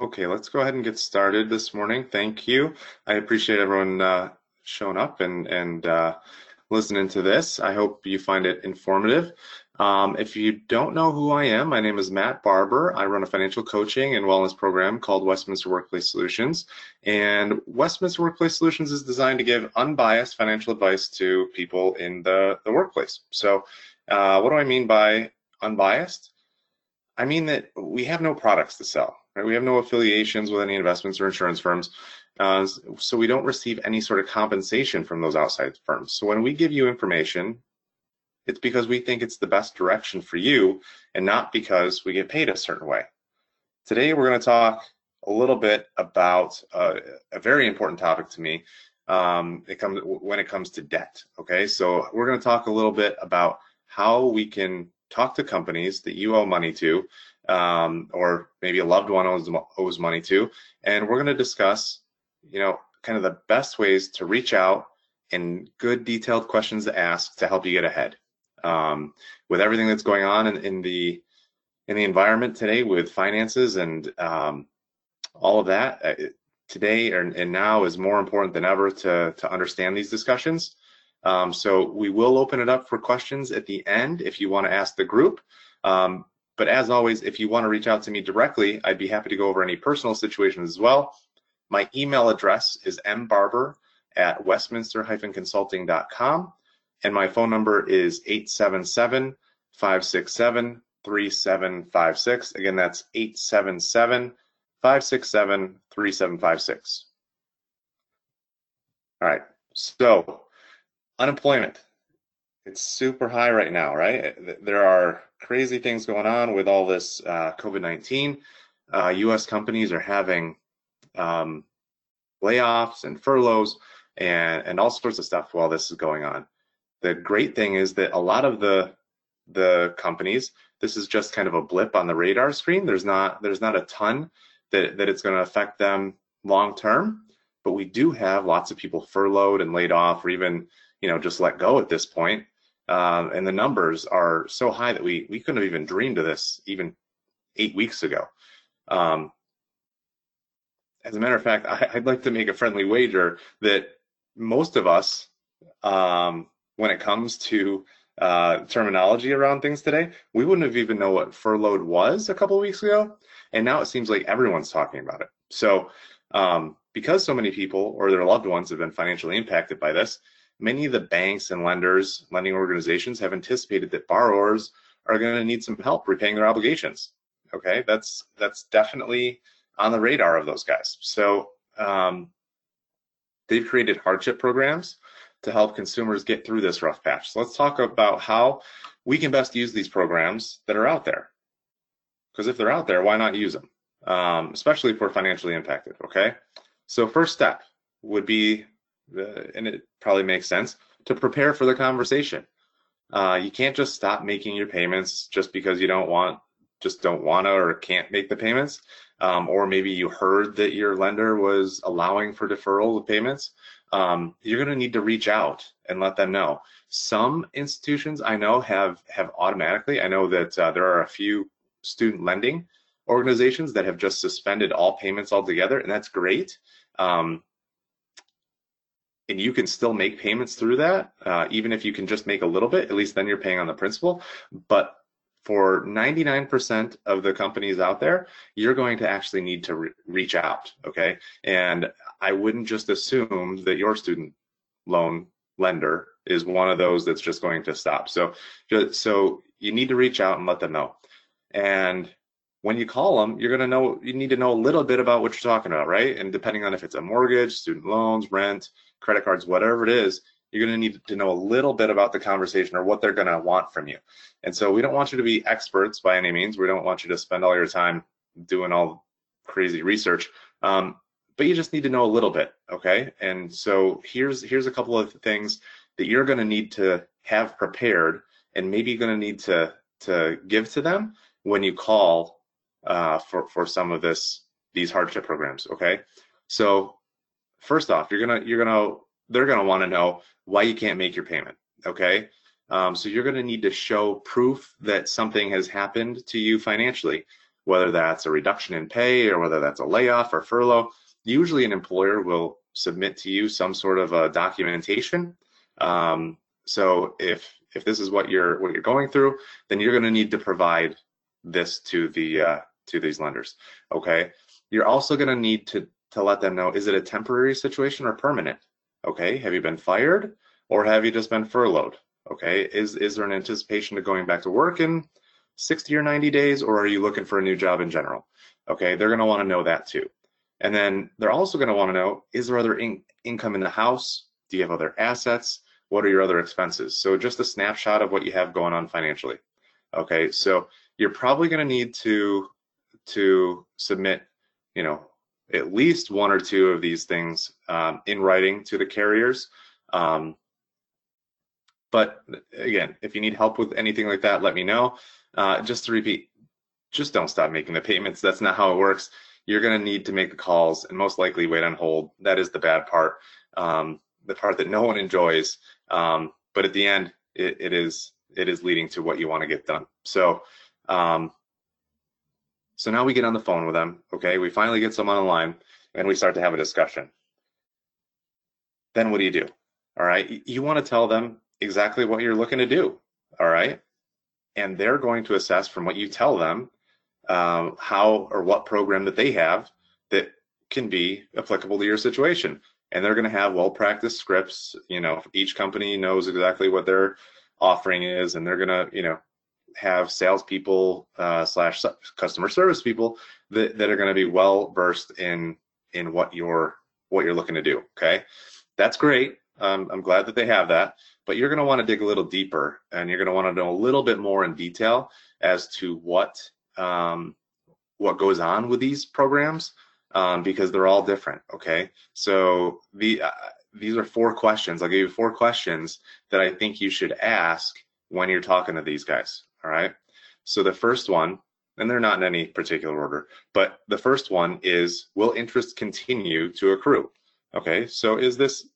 Okay, let's go ahead and get started this morning. Thank you. I appreciate everyone uh, showing up and, and uh, listening to this. I hope you find it informative. Um, if you don't know who I am, my name is Matt Barber. I run a financial coaching and wellness program called Westminster Workplace Solutions. And Westminster Workplace Solutions is designed to give unbiased financial advice to people in the, the workplace. So, uh, what do I mean by unbiased? I mean that we have no products to sell. Right? We have no affiliations with any investments or insurance firms. Uh, so we don't receive any sort of compensation from those outside firms. So when we give you information, it's because we think it's the best direction for you and not because we get paid a certain way. Today we're going to talk a little bit about uh, a very important topic to me. Um, it comes when it comes to debt. Okay, so we're going to talk a little bit about how we can talk to companies that you owe money to, um, or maybe a loved one owes, owes money to, and we're going to discuss, you know, kind of the best ways to reach out and good detailed questions to ask to help you get ahead. Um, with everything that's going on in, in, the in the environment today with finances and um, all of that, uh, today and, and now is more important than ever to to understand these discussions. Um, so we will open it up for questions at the end if you want to ask the group. Um, but as always, if you want to reach out to me directly, I'd be happy to go over any personal situations as well. My email address is mbarber at westminster-consulting.com and my phone number is 877 567 3756. Again, that's 877 567 3756. All right, so unemployment. It's super high right now, right? There are crazy things going on with all this uh, COVID 19. Uh, US companies are having um, layoffs and furloughs and, and all sorts of stuff while this is going on. The great thing is that a lot of the the companies, this is just kind of a blip on the radar screen. There's not there's not a ton that, that it's going to affect them long term, but we do have lots of people furloughed and laid off or even you know just let go at this point. Um, and the numbers are so high that we we couldn't have even dreamed of this even eight weeks ago. Um, as a matter of fact, I, would like to make a friendly wager that most of us, um, when it comes to uh, terminology around things today, we wouldn't have even know what furloughed was a couple weeks ago, and now it seems like everyone's talking about it. So, um, because so many people or their loved ones have been financially impacted by this, many of the banks and lenders, lending organizations have anticipated that borrowers are going to need some help repaying their obligations. Okay, that's that's definitely on the radar of those guys. So um, they've created hardship programs to help consumers get through this rough patch. So let's talk about how we can best use these programs that are out there. Because if they're out there, why not use them? Um, especially if we're financially impacted. Okay. So first step would be and it probably makes sense to prepare for the conversation. Uh, you can't just stop making your payments just because you don't want, just don't want to or can't make the payments. Um, or maybe you heard that your lender was allowing for deferral of payments. Um, you're going to need to reach out and let them know. Some institutions I know have have automatically. I know that uh, there are a few student lending organizations that have just suspended all payments altogether, and that's great. Um, and you can still make payments through that, uh, even if you can just make a little bit, at least then you're paying on the principal. But for 99% of the companies out there, you're going to actually need to re reach out, okay? And I wouldn't just assume that your student loan lender is one of those that's just going to stop. So, so you need to reach out and let them know. And when you call them, you're going to know, you need to know a little bit about what you're talking about, right? And depending on if it's a mortgage, student loans, rent, credit cards, whatever it is, you're going to need to know a little bit about the conversation or what they're going to want from you. And so we don't want you to be experts by any means. We don't want you to spend all your time doing all crazy research. Um, but you just need to know a little bit, okay? And so here's here's a couple of things that you're going to need to have prepared, and maybe you're going to need to to give to them when you call uh, for for some of this these hardship programs, okay? So first off, you're gonna you're gonna they're gonna want to know why you can't make your payment. Okay, um, so you're gonna need to show proof that something has happened to you financially, whether that's a reduction in pay or whether that's a layoff or furlough. Usually, an employer will submit to you some sort of a documentation. Um, so if if this is what you're what you're going through, then you're going to need to provide this to the uh, to these lenders. Okay. You're also going to need to to let them know is it a temporary situation or permanent? Okay. Have you been fired or have you just been furloughed? Okay. Is is there an anticipation of going back to work in 60 or 90 days, or are you looking for a new job in general? Okay. They're going to want to know that too. And then they're also going to want to know is there other in income in the house? Do you have other assets? What are your other expenses? So just a snapshot of what you have going on financially. Okay, so you're probably going to need to to submit, you know, at least one or two of these things um, in writing to the carriers. Um, but again, if you need help with anything like that, let me know. Uh, just to repeat, just don't stop making the payments. That's not how it works. You're going to need to make the calls and most likely wait on hold. That is the bad part, um, the part that no one enjoys. Um, but at the end, it, it is it is leading to what you want to get done. So, um, so now we get on the phone with them. Okay, we finally get someone online and we start to have a discussion. Then what do you do? All right, you want to tell them exactly what you're looking to do. All right, and they're going to assess from what you tell them um, how or what program that they have that can be applicable to your situation and they're going to have well practiced scripts. You know, each company knows exactly what their offering is, and they're going to, you know, have salespeople uh, slash customer service people that, that are going to be well versed in in what you're what you're looking to do. Okay, that's great. Um, I'm glad that they have that, but you're going to want to dig a little deeper, and you're going to want to know a little bit more in detail as to what um, what goes on with these programs um, because they're all different. Okay, so the uh, these are four questions. I'll give you four questions that I think you should ask when you're talking to these guys. All right. So the first one, and they're not in any particular order, but the first one is will interest continue to accrue? Okay, so is this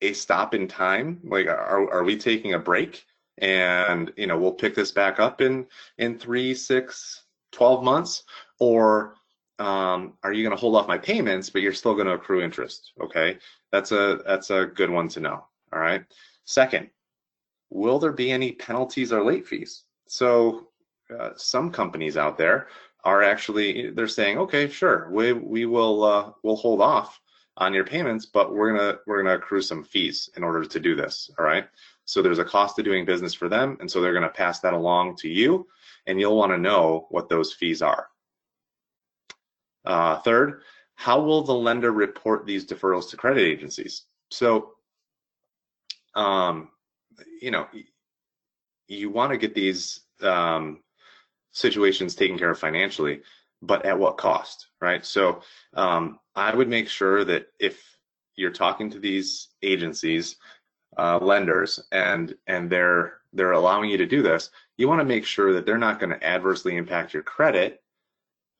a stop in time? Like, are, are we taking a break? And you know, we'll pick this back up in in three, six, 12 months, or um, are you going to hold off my payments, but you're still going to accrue interest? Okay, that's a that's a good one to know. All right. Second, will there be any penalties or late fees? So uh, some companies out there are actually they're saying, okay, sure, we we will uh, we'll hold off on your payments, but we're gonna we're gonna accrue some fees in order to do this. All right. So there's a cost of doing business for them, and so they're gonna pass that along to you, and you'll want to know what those fees are. Uh, third, how will the lender report these deferrals to credit agencies? So, um, you know, you want to get these um, situations taken care of financially, but at what cost, right? So, um, I would make sure that if you're talking to these agencies, uh, lenders, and and they're they're allowing you to do this, you want to make sure that they're not going to adversely impact your credit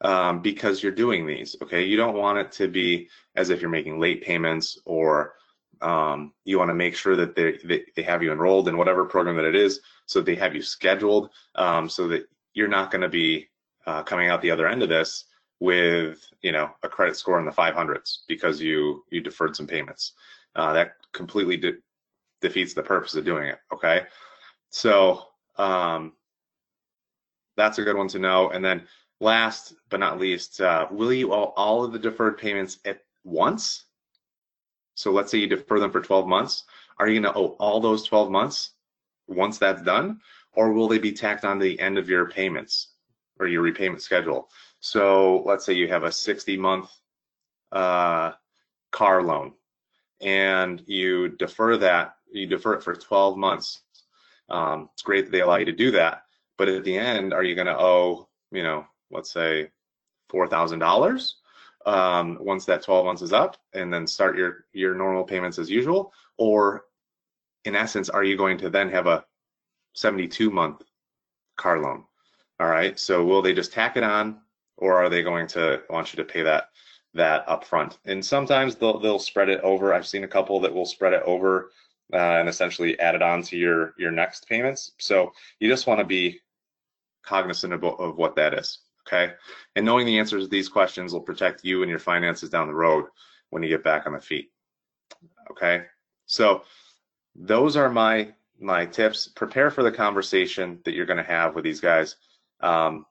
um, because you're doing these. Okay, you don't want it to be as if you're making late payments or um, you want to make sure that they, they, they have you enrolled in whatever program that it is, so they have you scheduled, um, so that you're not going to be uh, coming out the other end of this with you know a credit score in the 500s because you you deferred some payments. Uh, that completely de defeats the purpose of doing it. Okay, so um, that's a good one to know. And then Last but not least, uh, will you all, all of the deferred payments at once? So let's say you defer them for 12 months. Are you going to owe all those 12 months once that's done? Or will they be tacked on the end of your payments or your repayment schedule? So let's say you have a 60 month uh, car loan and you defer that, you defer it for 12 months. Um, it's great that they allow you to do that. But at the end, are you going to owe, you know, let's say $4,000 um, once that 12 months is up and then start your, your normal payments as usual? Or in essence, are you going to then have a 72 month car loan? All right, so will they just tack it on or are they going to want you to pay that that upfront? And sometimes they'll, they'll spread it over. I've seen a couple that will spread it over uh, and essentially add it on to your, your next payments. So you just want to be cognizant of, of what that is. Okay. And knowing the answers to these questions will protect you and your finances down the road when you get back on the feet. Okay. So those are my my tips. Prepare for the conversation that you're going to have with these guys. Um,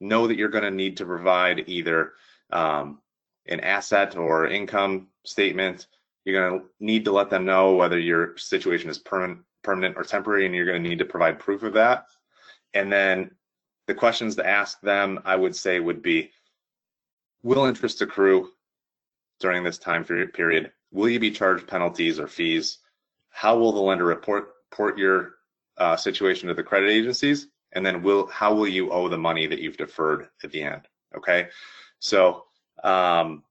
know that you're going to need to provide either um, an asset or income statement. You're going to need to let them know whether your situation is permanent, permanent or temporary, and you're going to need to provide proof of that. And then the questions to ask them, I would say, would be Will interest accrue during this time period? Will you be charged penalties or fees? How will the lender report, report your uh, situation to the credit agencies? And then will how will you owe the money that you've deferred at the end? Okay, so um,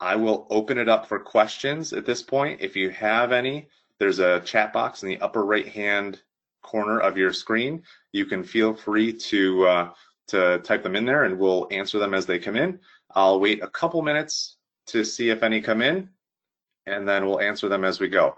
I will open it up for questions at this point. If you have any, there's a chat box in the upper right hand corner of your screen. You can feel free to uh, to type them in there and we'll answer them as they come in. I'll wait a couple minutes to see if any come in and then we'll answer them as we go.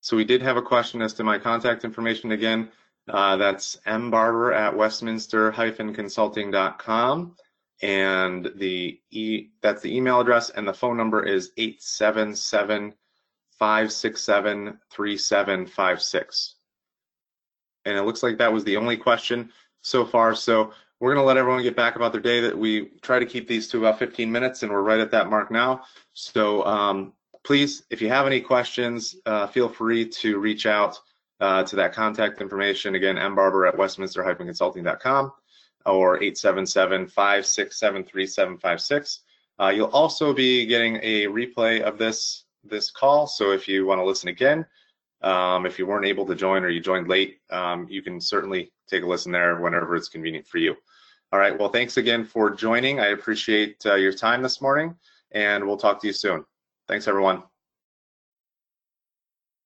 So we did have a question as to my contact information again. Uh, that's mbarber at westminster-consulting.com and the e that's the email address and the phone number is 877 567 3756. And it looks like that was the only question so far. So we're going to let everyone get back about their day that we try to keep these to about 15 minutes and we're right at that mark now. So um, please, if you have any questions, uh, feel free to reach out uh, to that contact information. Again, mbarber at westminster-consulting.com or 877-567-3756. Uh, you'll also be getting a replay of this this call. So if you want to listen again, um, if you weren't able to join or you joined late, um, you can certainly take a listen there whenever it's convenient for you. All right. Well, thanks again for joining. I appreciate uh, your time this morning, and we'll talk to you soon. Thanks, everyone.